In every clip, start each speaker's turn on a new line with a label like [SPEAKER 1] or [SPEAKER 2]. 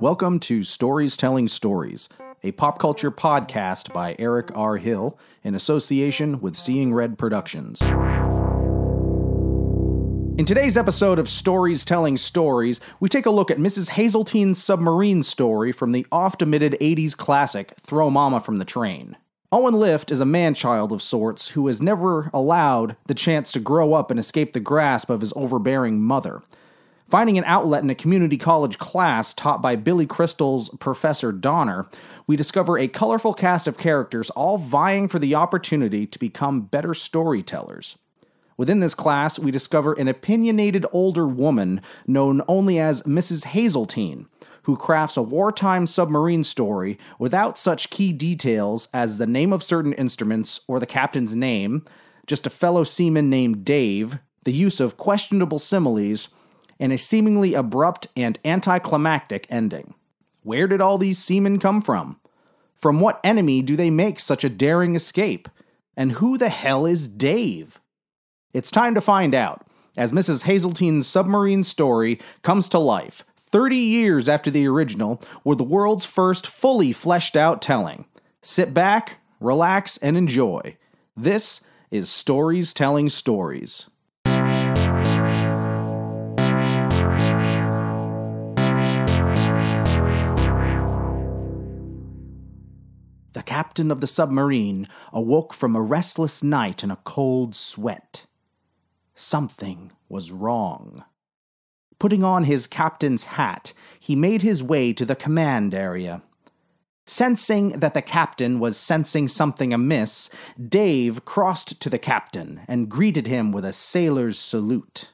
[SPEAKER 1] Welcome to Stories Telling Stories, a pop culture podcast by Eric R. Hill in association with Seeing Red Productions. In today's episode of Stories Telling Stories, we take a look at Mrs. Hazeltine's submarine story from the oft omitted 80s classic Throw Momma from the Train. Owen Lift is a man child of sorts who has never allowed the chance to grow up and escape the grasp of his overbearing mother. Finding an outlet in a community college class taught by Billy Crystal's Professor Donner, we discover a colorful cast of characters all vying for the opportunity to become better storytellers. Within this class, we discover an opinionated older woman known only as Mrs. Hazeltine, who crafts a wartime submarine story without such key details as the name of certain instruments or the captain's name, just a fellow seaman named Dave, the use of questionable similes, and a seemingly abrupt and anticlimactic ending. Where did all these seamen come from? From what enemy do they make such a daring escape? And who the hell is Dave? It's time to find out as Mrs. Hazeltine's submarine story comes to life 30 years after the original, were the world's first fully fleshed out telling. Sit back, relax, and enjoy. This is Stories Telling Stories. Captain of the submarine awoke from a restless night in a cold sweat. Something was wrong. Putting on his captain's hat, he made his way to the command area. Sensing that the captain was sensing something amiss, Dave crossed to the captain and greeted him with a sailor's salute.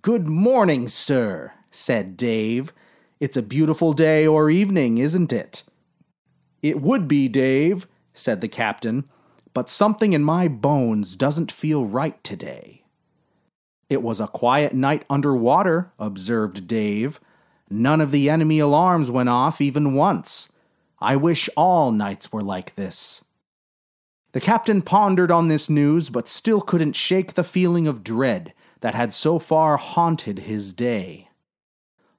[SPEAKER 1] Good morning, sir, said Dave. It's a beautiful day or evening, isn't it? It would be, Dave, said the captain, but something in my bones doesn't feel right today. It was a quiet night underwater, observed Dave. None of the enemy alarms went off even once. I wish all nights were like this. The captain pondered on this news, but still couldn't shake the feeling of dread that had so far haunted his day.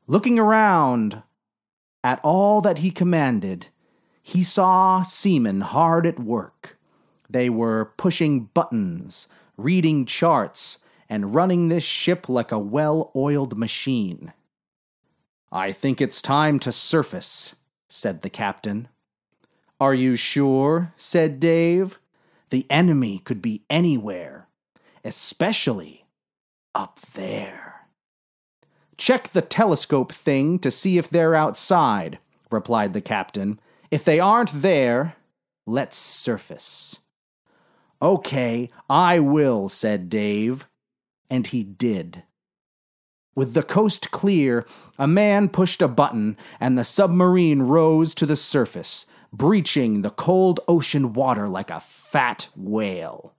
[SPEAKER 1] Looking around at all that he commanded, he saw seamen hard at work. They were pushing buttons, reading charts, and running this ship like a well oiled machine. I think it's time to surface, said the captain. Are you sure? said Dave. The enemy could be anywhere, especially up there. Check the telescope thing to see if they're outside, replied the captain. If they aren't there, let's surface. Okay, I will, said Dave and he did. With the coast clear, a man pushed a button, and the submarine rose to the surface, breaching the cold ocean water like a fat whale.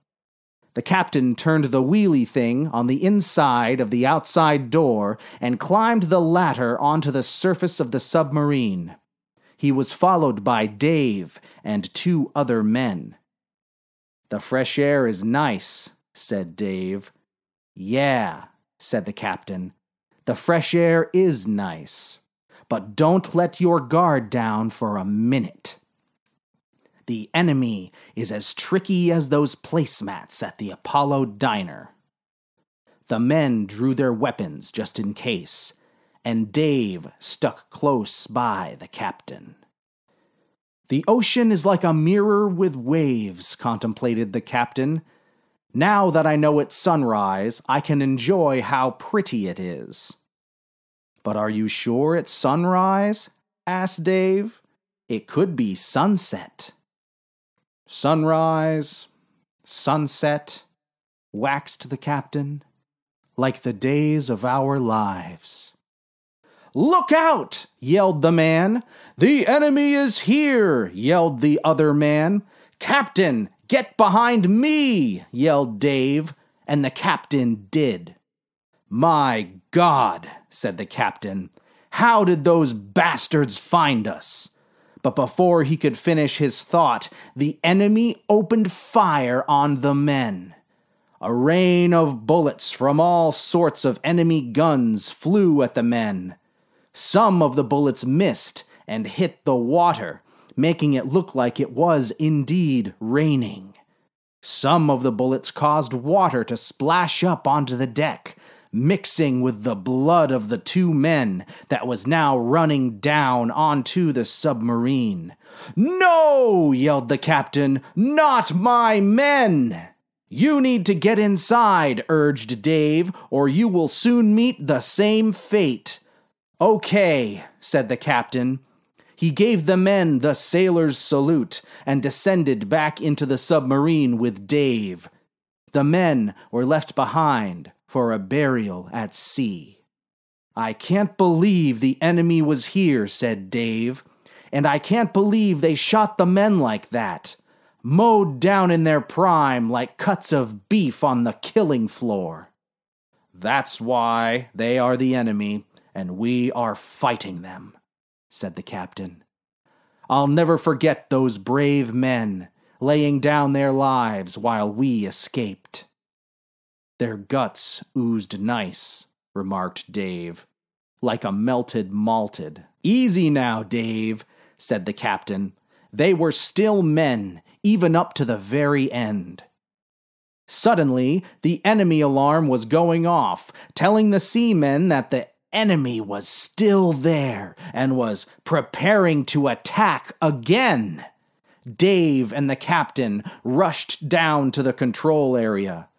[SPEAKER 1] The captain turned the wheelie thing on the inside of the outside door and climbed the ladder onto the surface of the submarine. He was followed by Dave and two other men. The fresh air is nice, said Dave. Yeah, said the captain. The fresh air is nice, but don't let your guard down for a minute. The enemy is as tricky as those placemats at the Apollo diner. The men drew their weapons just in case, and Dave stuck close by the captain. The ocean is like a mirror with waves, contemplated the captain now that I know it's sunrise, I can enjoy how pretty it is. But are you sure it's sunrise? asked Dave. It could be sunset. Sunrise, sunset, waxed the captain, like the days of our lives. Look out! yelled the man. The enemy is here! yelled the other man. Captain, Get behind me! yelled Dave, and the captain did. My God, said the captain, how did those bastards find us? But before he could finish his thought, the enemy opened fire on the men. A rain of bullets from all sorts of enemy guns flew at the men. Some of the bullets missed and hit the water, making it look like it was indeed raining. Some of the bullets caused water to splash up onto the deck, mixing with the blood of the two men that was now running down onto the submarine. No! yelled the captain. Not my men! You need to get inside, urged Dave, or you will soon meet the same fate. Okay, said the captain. He gave the men the sailor's salute and descended back into the submarine with Dave. The men were left behind for a burial at sea. I can't believe the enemy was here, said Dave, and I can't believe they shot the men like that, mowed down in their prime like cuts of beef on the killing floor. That's why they are the enemy, and we are fighting them, said the captain. I'll never forget those brave men laying down their lives while we escaped. Their guts oozed nice, remarked Dave, like a melted malted. Easy now, Dave, said the captain. They were still men, even up to the very end. Suddenly, the enemy alarm was going off, telling the seamen that the enemy was still there and was preparing to attack again. Dave and the captain rushed down to the control area.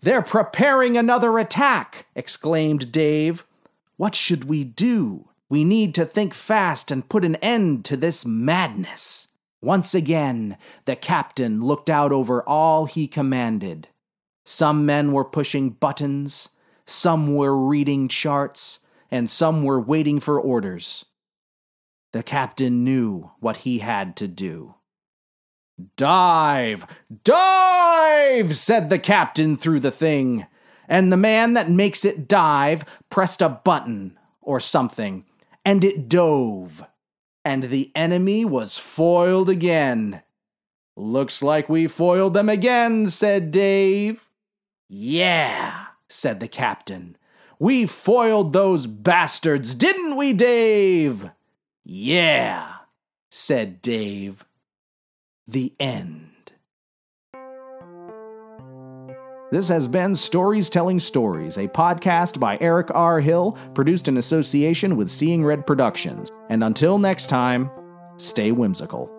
[SPEAKER 1] They're preparing another attack, exclaimed Dave. What should we do? We need to think fast and put an end to this madness. Once again, the captain looked out over all he commanded. Some men were pushing buttons, some were reading charts, and some were waiting for orders. The captain knew what he had to do. Dive! Dive! said the captain through the thing. And the man that makes it dive pressed a button or something, and it dove. And the enemy was foiled again. Looks like we foiled them again, said Dave. Yeah, said the captain. We foiled those bastards, didn't we, Dave? Yeah, said Dave. The end. This has been Stories Telling Stories, a podcast by Eric R. Hill, produced in association with Seeing Red Productions. And until next time, stay whimsical.